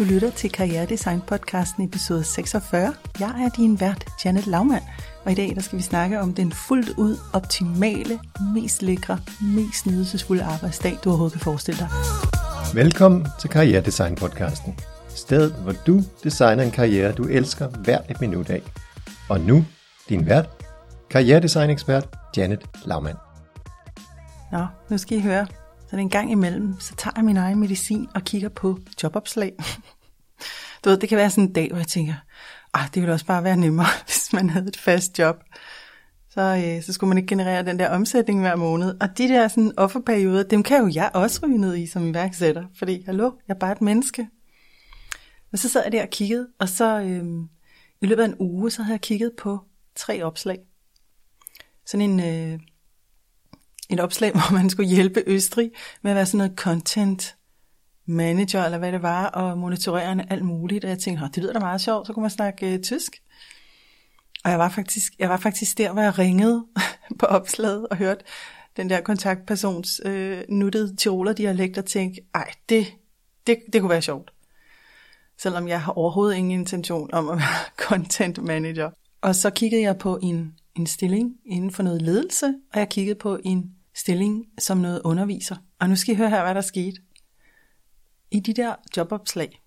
Du lytter til Karrieredesign podcasten episode 46. Jeg er din vært, Janet Laumann, og i dag der skal vi snakke om den fuldt ud optimale, mest lækre, mest nydelsesfulde arbejdsdag, du overhovedet kan forestille dig. Velkommen til Karrieredesign podcasten. Stedet, hvor du designer en karriere, du elsker hver et minut af. Og nu, din vært, karrieredesign-ekspert Janet Laumann. Nå, nu skal I høre. Så en gang imellem, så tager jeg min egen medicin og kigger på jobopslag. Du ved, det kan være sådan en dag, hvor jeg tænker, ah, det ville også bare være nemmere, hvis man havde et fast job. Så, øh, så skulle man ikke generere den der omsætning hver måned. Og de der sådan offerperioder, dem kan jo jeg også ryge ned i som iværksætter. Fordi, hallo, jeg er bare et menneske. Og så sad jeg der og kiggede, og så øh, i løbet af en uge, så havde jeg kigget på tre opslag. Sådan en, øh, et opslag, hvor man skulle hjælpe Østrig med at være sådan noget content manager, eller hvad det var, og monitorere alt muligt. Og jeg tænkte, det lyder da meget sjovt, så kunne man snakke øh, tysk. Og jeg var, faktisk, jeg var faktisk der, hvor jeg ringede på opslaget og hørte den der kontaktpersons øh, nuttede tiroler dialekt og tænkte, ej, det, det, det kunne være sjovt. Selvom jeg har overhovedet ingen intention om at være content manager. Og så kiggede jeg på en, en stilling inden for noget ledelse, og jeg kiggede på en stilling som noget underviser. Og nu skal I høre her, hvad der skete. I de der jobopslag,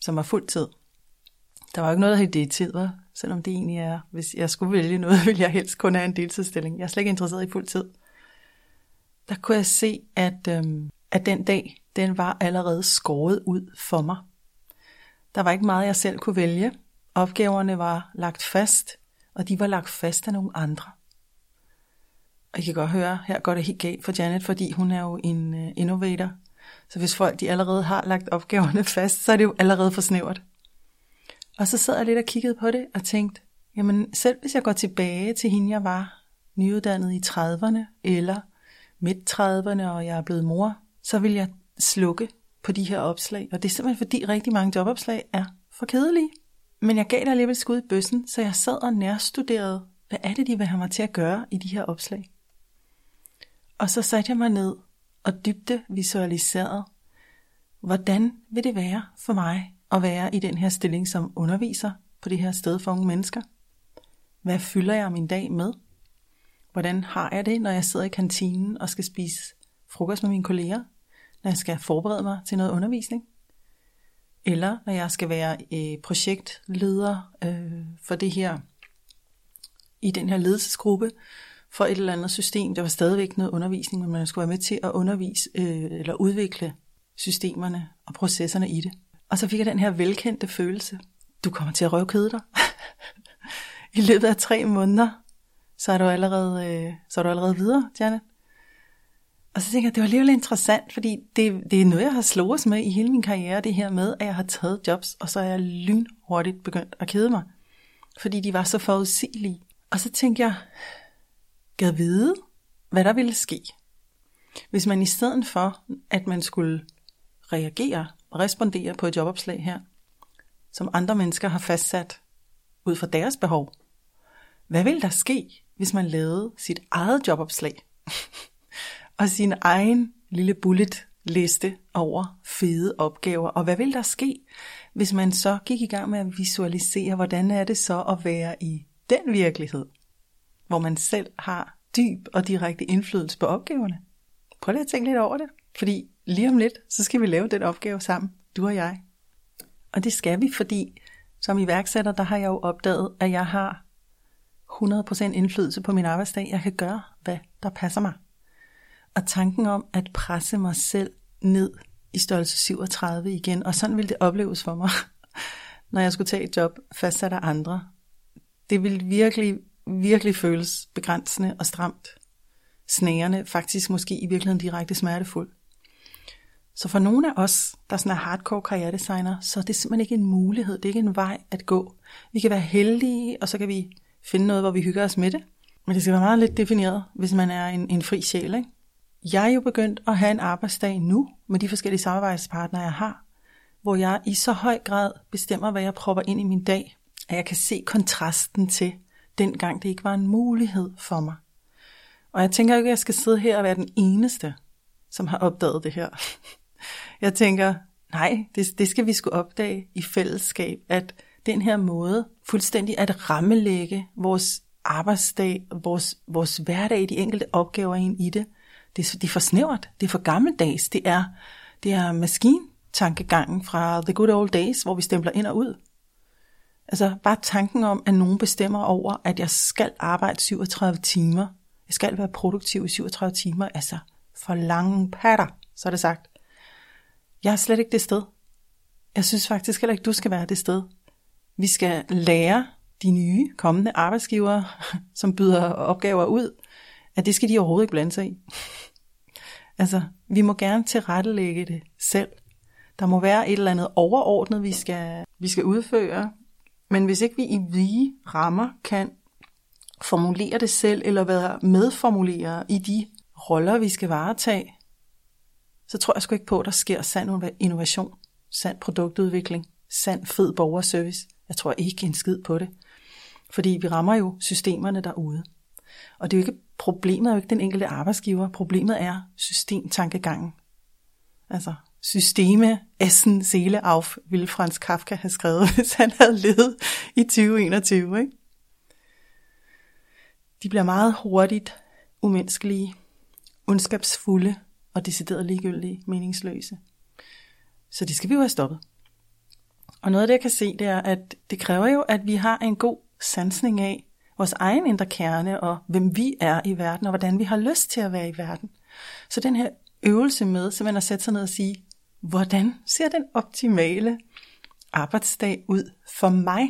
som var fuld tid, der var jo ikke noget, der hed deltid, var, selvom det egentlig er, hvis jeg skulle vælge noget, ville jeg helst kun have en deltidsstilling. Jeg er slet ikke interesseret i fuld tid. Der kunne jeg se, at, øhm, at den dag, den var allerede skåret ud for mig. Der var ikke meget, jeg selv kunne vælge. Opgaverne var lagt fast, og de var lagt fast af nogle andre. Og I kan godt høre, her går det helt galt for Janet, fordi hun er jo en uh, innovator. Så hvis folk de allerede har lagt opgaverne fast, så er det jo allerede for snævert. Og så sad jeg lidt og kiggede på det og tænkte, jamen selv hvis jeg går tilbage til hende, jeg var nyuddannet i 30'erne eller midt 30'erne, og jeg er blevet mor, så vil jeg slukke på de her opslag. Og det er simpelthen fordi rigtig mange jobopslag er for kedelige. Men jeg gav det alligevel skud i bøssen, så jeg sad og nærstuderede, hvad er det, de vil have mig til at gøre i de her opslag. Og så satte jeg mig ned og dybde visualiserede, hvordan vil det være for mig at være i den her stilling som underviser på det her sted for unge mennesker? Hvad fylder jeg min dag med? Hvordan har jeg det, når jeg sidder i kantinen og skal spise frokost med mine kolleger? Når jeg skal forberede mig til noget undervisning? Eller når jeg skal være øh, projektleder øh, for det her i den her ledelsesgruppe, for et eller andet system. Der var stadigvæk noget undervisning, men man skulle være med til at undervise øh, eller udvikle systemerne og processerne i det. Og så fik jeg den her velkendte følelse. Du kommer til at røvkede dig. I løbet af tre måneder, så er du allerede, øh, så er du allerede videre, Janet. Og så tænker jeg, det var alligevel interessant, fordi det, det er noget, jeg har slået med i hele min karriere, det her med, at jeg har taget jobs, og så er jeg lynhurtigt begyndt at kede mig. Fordi de var så forudsigelige. Og så tænkte jeg, gad vide, hvad der ville ske, hvis man i stedet for, at man skulle reagere og respondere på et jobopslag her, som andre mennesker har fastsat ud fra deres behov, hvad ville der ske, hvis man lavede sit eget jobopslag og sin egen lille bullet liste over fede opgaver, og hvad vil der ske, hvis man så gik i gang med at visualisere, hvordan er det så at være i den virkelighed, hvor man selv har dyb og direkte indflydelse på opgaverne. Prøv lige at tænke lidt over det, fordi lige om lidt, så skal vi lave den opgave sammen, du og jeg. Og det skal vi, fordi som iværksætter, der har jeg jo opdaget, at jeg har 100% indflydelse på min arbejdsdag. Jeg kan gøre, hvad der passer mig. Og tanken om at presse mig selv ned i størrelse 37 igen, og sådan ville det opleves for mig, når jeg skulle tage et job fastsat af andre. Det ville virkelig virkelig føles begrænsende og stramt. Snærende, faktisk måske i virkeligheden direkte smertefuld. Så for nogle af os, der sådan er hardcore karrieredesigner, så er det simpelthen ikke en mulighed, det er ikke en vej at gå. Vi kan være heldige, og så kan vi finde noget, hvor vi hygger os med det. Men det skal være meget lidt defineret, hvis man er en, en fri sjæl. Ikke? Jeg er jo begyndt at have en arbejdsdag nu, med de forskellige samarbejdspartnere, jeg har, hvor jeg i så høj grad bestemmer, hvad jeg propper ind i min dag, at jeg kan se kontrasten til, dengang det ikke var en mulighed for mig. Og jeg tænker ikke, at jeg skal sidde her og være den eneste, som har opdaget det her. Jeg tænker, Nej, det, det skal vi skulle opdage i fællesskab, at den her måde fuldstændig at rammelægge vores arbejdsdag, vores, vores hverdag, de enkelte opgaver ind i det, det, det er for snævert, det er for gammeldags, det er, det er maskintankegangen fra the good old days, hvor vi stempler ind og ud. Altså bare tanken om, at nogen bestemmer over, at jeg skal arbejde 37 timer, jeg skal være produktiv i 37 timer, altså for lange patter, så er det sagt. Jeg er slet ikke det sted. Jeg synes faktisk heller ikke, du skal være det sted. Vi skal lære de nye kommende arbejdsgivere, som byder opgaver ud, at det skal de overhovedet ikke blande sig i. altså, vi må gerne tilrettelægge det selv. Der må være et eller andet overordnet, vi skal, vi skal udføre, men hvis ikke vi i vige rammer kan formulere det selv, eller være medformulere i de roller, vi skal varetage, så tror jeg sgu ikke på, at der sker sand innovation, sand produktudvikling, sand fed borgerservice. Jeg tror ikke en skid på det. Fordi vi rammer jo systemerne derude. Og det er jo ikke, problemet er jo ikke den enkelte arbejdsgiver. Problemet er systemtankegangen. Altså, systeme Essen Seele auf, ville Franz Kafka have skrevet, hvis han havde levet i 2021. Ikke? De bliver meget hurtigt umenneskelige, ondskabsfulde og decideret ligegyldige, meningsløse. Så det skal vi jo have stoppet. Og noget af det, jeg kan se, det er, at det kræver jo, at vi har en god sansning af vores egen indre kerne, og hvem vi er i verden, og hvordan vi har lyst til at være i verden. Så den her øvelse med simpelthen at sætte sig ned og sige, hvordan ser den optimale arbejdsdag ud for mig?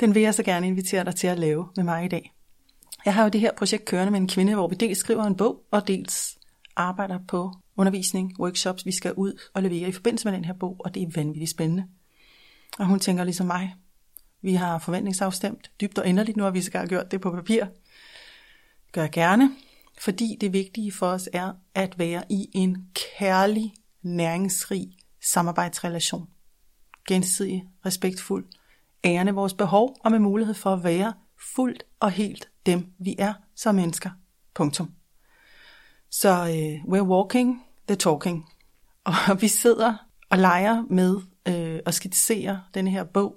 Den vil jeg så gerne invitere dig til at lave med mig i dag. Jeg har jo det her projekt kørende med en kvinde, hvor vi dels skriver en bog, og dels arbejder på undervisning, workshops, vi skal ud og levere i forbindelse med den her bog, og det er vanvittigt spændende. Og hun tænker ligesom mig, vi har forventningsafstemt dybt og endeligt, nu har vi så gjort det på papir. Gør jeg gerne, fordi det vigtige for os er at være i en kærlig, næringsrig samarbejdsrelation. Gensidig, respektfuld, ærende vores behov og med mulighed for at være fuldt og helt dem, vi er som mennesker. Punktum. Så øh, we're walking the talking. Og vi sidder og leger med øh, og at skitserer denne her bog.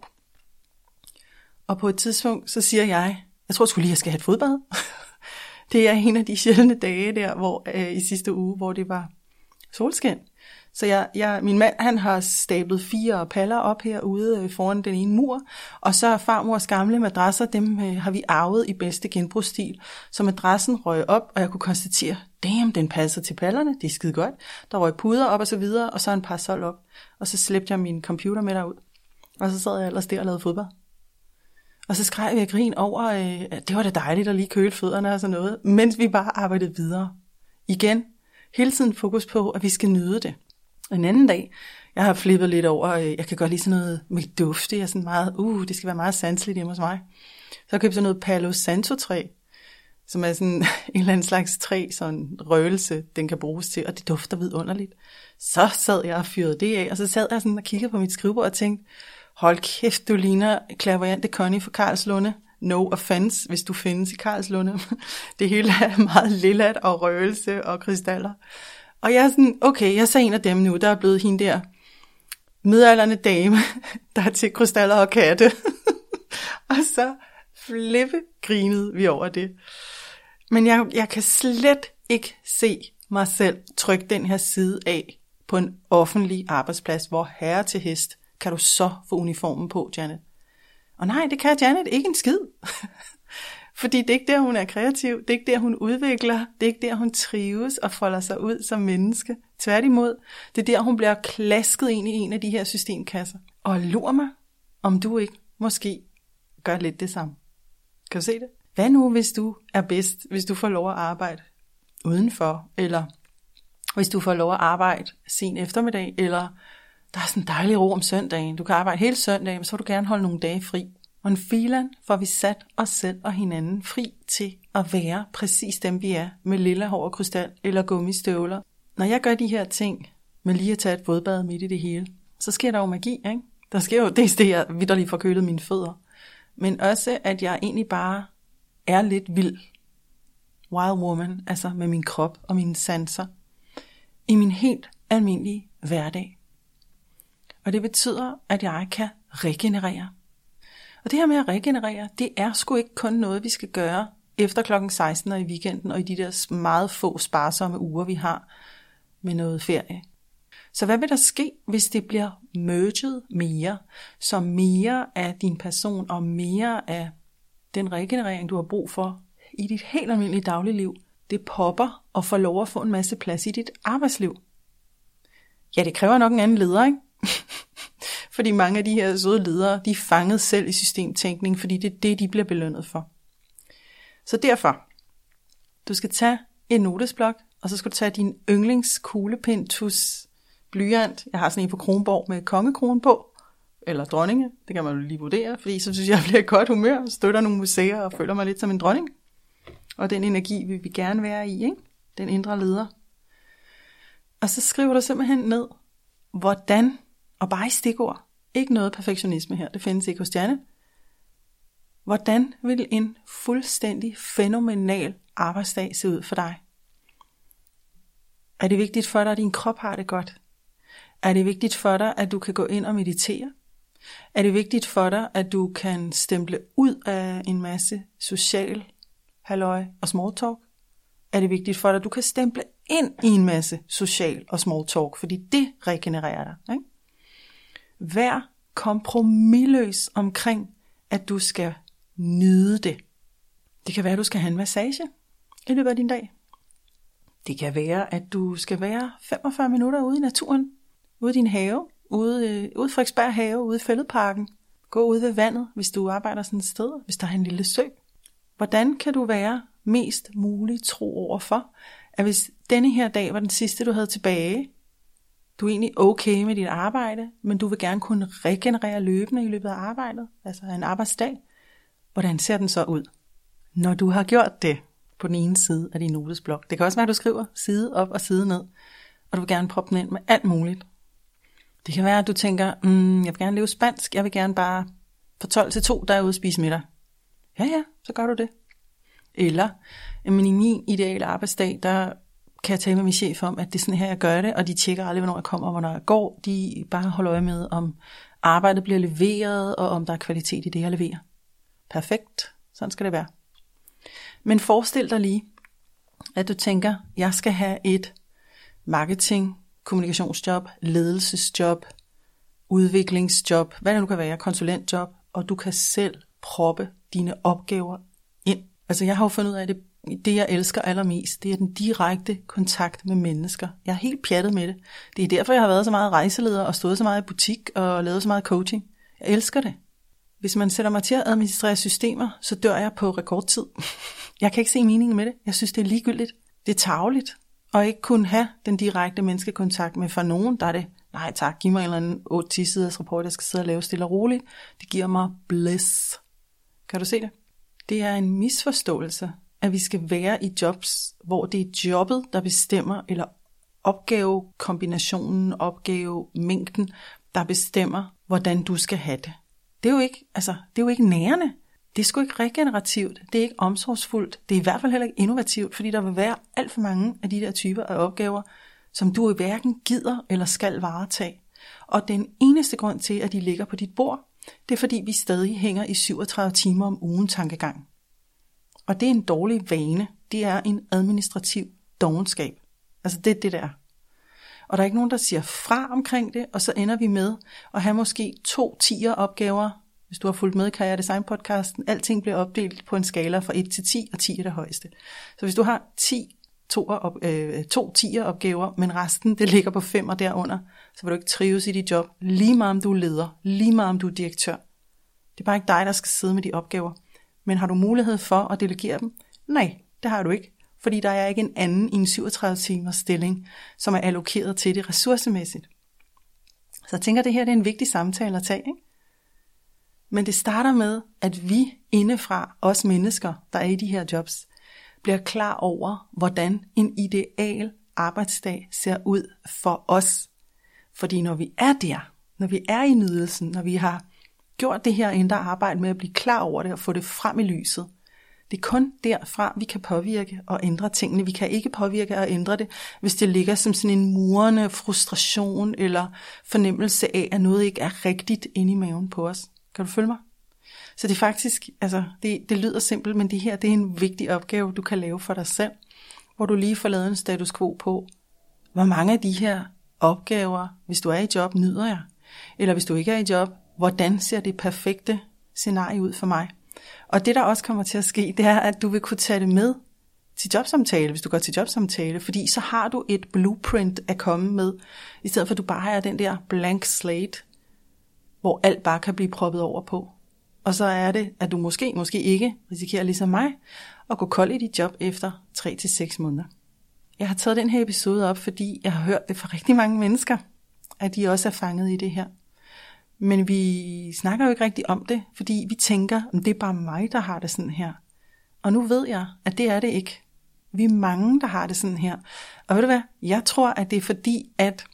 Og på et tidspunkt, så siger jeg, jeg tror sgu lige, jeg skal have et fodbad. det er en af de sjældne dage der, hvor øh, i sidste uge, hvor det var solskin. Så jeg, jeg, min mand han har stablet fire paller op herude øh, foran den ene mur, og så er farmors gamle madrasser, dem øh, har vi arvet i bedste genbrugsstil. Så madrassen røg op, og jeg kunne konstatere, damn, den passer til pallerne, det er skide godt. Der røg puder op og så videre, og så en parasol op. Og så slæbte jeg min computer med derud. Og så sad jeg ellers der og lavede fodbold. Og så skreg vi grin over, øh, at det var da dejligt at lige køle fødderne og sådan noget, mens vi bare arbejdede videre. Igen, hele tiden fokus på, at vi skal nyde det. En anden dag, jeg har flippet lidt over, øh, jeg kan godt lide sådan noget med duft, det er sådan meget, uh, det skal være meget sanseligt hjemme hos mig. Så jeg købte sådan noget Palo Santo træ, som er sådan en eller anden slags træ, sådan røgelse, den kan bruges til, og det dufter vidunderligt. Så sad jeg og fyrede det af, og så sad jeg sådan og kiggede på mit skrivebord og tænkte, hold kæft, du ligner klaverante Connie fra Karlslunde. No offense, hvis du findes i Karlslunde. Det hele er meget lillat og røgelse og krystaller. Og jeg er sådan, okay, jeg er så en af dem nu, der er blevet hende der midalderne dame, der er til krystaller og katte. og så flippe grinede vi over det. Men jeg, jeg kan slet ikke se mig selv trykke den her side af på en offentlig arbejdsplads, hvor herre til hest kan du så få uniformen på, Janet. Og nej, det kan Janet ikke en skid. Fordi det er ikke der, hun er kreativ, det er ikke der, hun udvikler, det er ikke der, hun trives og folder sig ud som menneske. Tværtimod, det er der, hun bliver klasket ind i en af de her systemkasser. Og lur mig, om du ikke måske gør lidt det samme. Kan du se det? Hvad nu, hvis du er bedst, hvis du får lov at arbejde udenfor, eller hvis du får lov at arbejde sen eftermiddag, eller der er sådan en dejlig ro om søndagen. Du kan arbejde hele søndagen, men så vil du gerne holde nogle dage fri. Og en filan får vi sat os selv og hinanden fri til at være præcis dem, vi er, med lille hår og krystal eller gummistøvler. Når jeg gør de her ting, med lige at tage et vådbad midt i det hele, så sker der jo magi, ikke? Der sker jo dels det, jeg vidderligt får kølet mine fødder, men også, at jeg egentlig bare er lidt vild. Wild woman, altså med min krop og mine sanser, i min helt almindelige hverdag. Og det betyder, at jeg kan regenerere. Og det her med at regenerere, det er sgu ikke kun noget, vi skal gøre efter klokken 16 og i weekenden og i de der meget få sparsomme uger, vi har med noget ferie. Så hvad vil der ske, hvis det bliver merged mere, så mere af din person og mere af den regenerering, du har brug for i dit helt almindelige dagligliv, det popper og får lov at få en masse plads i dit arbejdsliv. Ja, det kræver nok en anden leder, ikke? fordi mange af de her søde ledere, de er fanget selv i systemtænkning, fordi det er det, de bliver belønnet for. Så derfor, du skal tage en notesblok, og så skal du tage din yndlingskuglepind, tus, blyant. Jeg har sådan en på Kronborg med kongekronen på, eller dronninge. Det kan man jo lige vurdere, fordi så synes jeg, jeg bliver godt humør, støtter nogle museer og føler mig lidt som en dronning. Og den energi vil vi gerne være i, ikke? den indre leder. Og så skriver du simpelthen ned, hvordan, og bare i stikord, ikke noget perfektionisme her, det findes ikke hos Janet. Hvordan vil en fuldstændig fænomenal arbejdsdag se ud for dig? Er det vigtigt for dig, at din krop har det godt? Er det vigtigt for dig, at du kan gå ind og meditere? Er det vigtigt for dig, at du kan stemple ud af en masse social halløj og small talk? Er det vigtigt for dig, at du kan stemple ind i en masse social og small talk, fordi det regenererer dig. Ikke? Vær kompromilløs omkring, at du skal nyde det. Det kan være, at du skal have en massage i løbet af din dag. Det kan være, at du skal være 45 minutter ude i naturen, ude i din have, ude, øh, ude i Frederiksberg have, ude i Fælledparken. Gå ud ved vandet, hvis du arbejder sådan et sted, hvis der er en lille sø. Hvordan kan du være mest muligt tro over for, at hvis denne her dag var den sidste, du havde tilbage, du er egentlig okay med dit arbejde, men du vil gerne kunne regenerere løbende i løbet af arbejdet, altså en arbejdsdag, hvordan ser den så ud? Når du har gjort det på den ene side af din notesblok. Det kan også være, at du skriver side op og side ned, og du vil gerne proppe den ind med alt muligt. Det kan være, at du tænker, mm, jeg vil gerne leve spansk, jeg vil gerne bare fra 12 til 2, der er ude og spise middag. Ja, ja, så gør du det. Eller, men i min ideale arbejdsdag, der kan jeg tale med min chef om, at det er sådan her, jeg gør det, og de tjekker aldrig, hvornår jeg kommer og hvornår jeg går. De bare holder øje med, om arbejdet bliver leveret, og om der er kvalitet i det, jeg leverer. Perfekt. Sådan skal det være. Men forestil dig lige, at du tænker, jeg skal have et marketing, kommunikationsjob, ledelsesjob, udviklingsjob, hvad det nu kan være, konsulentjob, og du kan selv proppe dine opgaver ind. Altså jeg har jo fundet ud af, at det, det jeg elsker allermest, det er den direkte kontakt med mennesker. Jeg er helt pjattet med det. Det er derfor, jeg har været så meget rejseleder og stået så meget i butik og lavet så meget coaching. Jeg elsker det. Hvis man sætter mig til at administrere systemer, så dør jeg på rekordtid. Jeg kan ikke se meningen med det. Jeg synes, det er ligegyldigt. Det er tageligt. Og ikke kun have den direkte menneskekontakt med for nogen, der er det, nej tak, giv mig en eller anden 8-10 siders rapport, jeg skal sidde og lave stille og roligt. Det giver mig bliss. Kan du se det? Det er en misforståelse, at vi skal være i jobs, hvor det er jobbet, der bestemmer, eller opgavekombinationen, opgavemængden, der bestemmer, hvordan du skal have det. Det er jo ikke, altså, det er jo ikke nærende. Det er sgu ikke regenerativt, det er ikke omsorgsfuldt, det er i hvert fald heller ikke innovativt, fordi der vil være alt for mange af de der typer af opgaver, som du i hverken gider eller skal varetage. Og den eneste grund til, at de ligger på dit bord, det er fordi vi stadig hænger i 37 timer om ugen tankegang. Og det er en dårlig vane. Det er en administrativ dogenskab. Altså det er det der. Og der er ikke nogen, der siger fra omkring det, og så ender vi med at have måske to tiger opgaver, hvis du har fulgt med i Karriere Design podcasten, alting bliver opdelt på en skala fra 1 til 10, og 10 er det højeste. Så hvis du har 10 to, op, øh, to tiger opgaver, men resten det ligger på 5 og derunder, så vil du ikke trives i dit job, lige meget om du er leder, lige meget om du er direktør. Det er bare ikke dig, der skal sidde med de opgaver. Men har du mulighed for at delegere dem? Nej, det har du ikke, fordi der er ikke en anden i en 37 timers stilling, som er allokeret til det ressourcemæssigt. Så jeg tænker, at det her det er en vigtig samtale at tage. Ikke? Men det starter med, at vi indefra, os mennesker, der er i de her jobs, bliver klar over, hvordan en ideal arbejdsdag ser ud for os. Fordi når vi er der, når vi er i nydelsen, når vi har gjort det her indre arbejde med at blive klar over det og få det frem i lyset, Det er kun derfra, vi kan påvirke og ændre tingene. Vi kan ikke påvirke og ændre det, hvis det ligger som sådan en murende frustration eller fornemmelse af, at noget ikke er rigtigt inde i maven på os. Kan du følge mig? Så det er faktisk, altså det, det lyder simpelt, men det her det er en vigtig opgave, du kan lave for dig selv, hvor du lige får lavet en status quo på, hvor mange af de her opgaver, hvis du er i job, nyder jeg? Eller hvis du ikke er i job, hvordan ser det perfekte scenarie ud for mig? Og det, der også kommer til at ske, det er, at du vil kunne tage det med til jobsamtale, hvis du går til jobsamtale, fordi så har du et blueprint at komme med, i stedet for at du bare har den der blank slate, hvor alt bare kan blive proppet over på. Og så er det, at du måske, måske ikke risikerer ligesom mig, at gå kold i dit job efter 3-6 måneder. Jeg har taget den her episode op, fordi jeg har hørt det fra rigtig mange mennesker, at de også er fanget i det her. Men vi snakker jo ikke rigtig om det, fordi vi tænker, om det er bare mig, der har det sådan her. Og nu ved jeg, at det er det ikke. Vi er mange, der har det sådan her. Og ved du hvad? Jeg tror, at det er fordi, at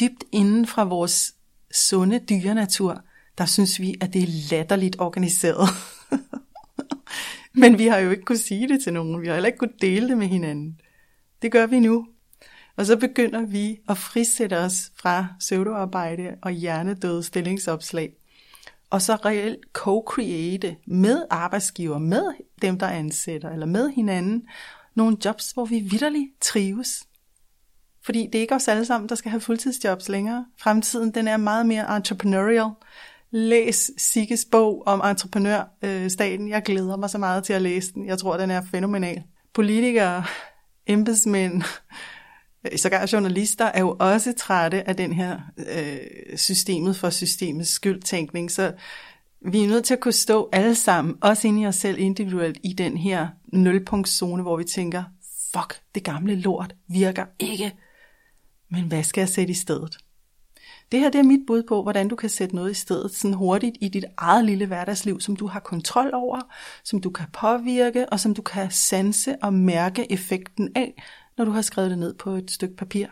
dybt inden fra vores sunde dyrenatur, der synes vi, at det er latterligt organiseret. Men vi har jo ikke kunne sige det til nogen. Vi har heller ikke kunne dele det med hinanden. Det gør vi nu. Og så begynder vi at frisætte os fra pseudoarbejde og hjernedøde stillingsopslag. Og så reelt co-create med arbejdsgiver, med dem, der ansætter, eller med hinanden, nogle jobs, hvor vi vidderligt trives. Fordi det er ikke os alle sammen, der skal have fuldtidsjobs længere. Fremtiden den er meget mere entrepreneurial. Læs Sigges bog om entreprenørstaten. Jeg glæder mig så meget til at læse den. Jeg tror, den er fænomenal. Politikere, embedsmænd, sågar journalister er jo også trætte af den her øh, systemet for systemets skyldtænkning. Så vi er nødt til at kunne stå alle sammen, også inde i os selv individuelt, i den her nulpunktszone, hvor vi tænker, fuck, det gamle lort virker ikke. Men hvad skal jeg sætte i stedet? Det her det er mit bud på, hvordan du kan sætte noget i stedet sådan hurtigt i dit eget lille hverdagsliv, som du har kontrol over, som du kan påvirke, og som du kan sanse og mærke effekten af, når du har skrevet det ned på et stykke papir.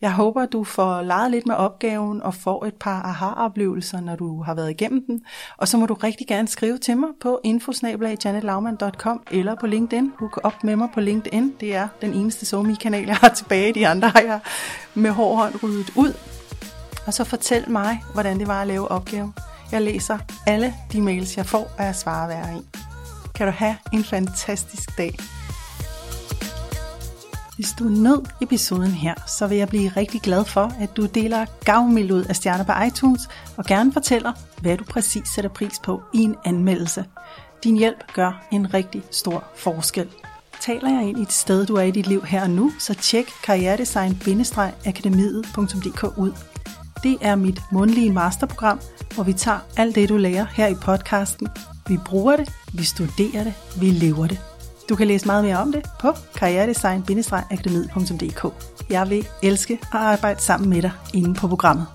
Jeg håber, du får leget lidt med opgaven og får et par aha-oplevelser, når du har været igennem den. Og så må du rigtig gerne skrive til mig på infosnabelagjanetlaumann.com eller på LinkedIn. Hook op med mig på LinkedIn. Det er den eneste SoMe-kanal, jeg har tilbage. De andre har jeg med hård hånd ryddet ud. Og så fortæl mig, hvordan det var at lave opgaven. Jeg læser alle de mails, jeg får, og jeg svarer hver en. Kan du have en fantastisk dag. Hvis du nød episoden her, så vil jeg blive rigtig glad for, at du deler gavmild ud af stjerner på iTunes, og gerne fortæller, hvad du præcis sætter pris på i en anmeldelse. Din hjælp gør en rigtig stor forskel. Taler jeg ind i et sted, du er i dit liv her og nu, så tjek karrieredesign-akademiet.dk ud. Det er mit mundlige masterprogram, hvor vi tager alt det, du lærer her i podcasten. Vi bruger det, vi studerer det, vi lever det. Du kan læse meget mere om det på karrieredesign-akademiet.dk. Jeg vil elske at arbejde sammen med dig inde på programmet.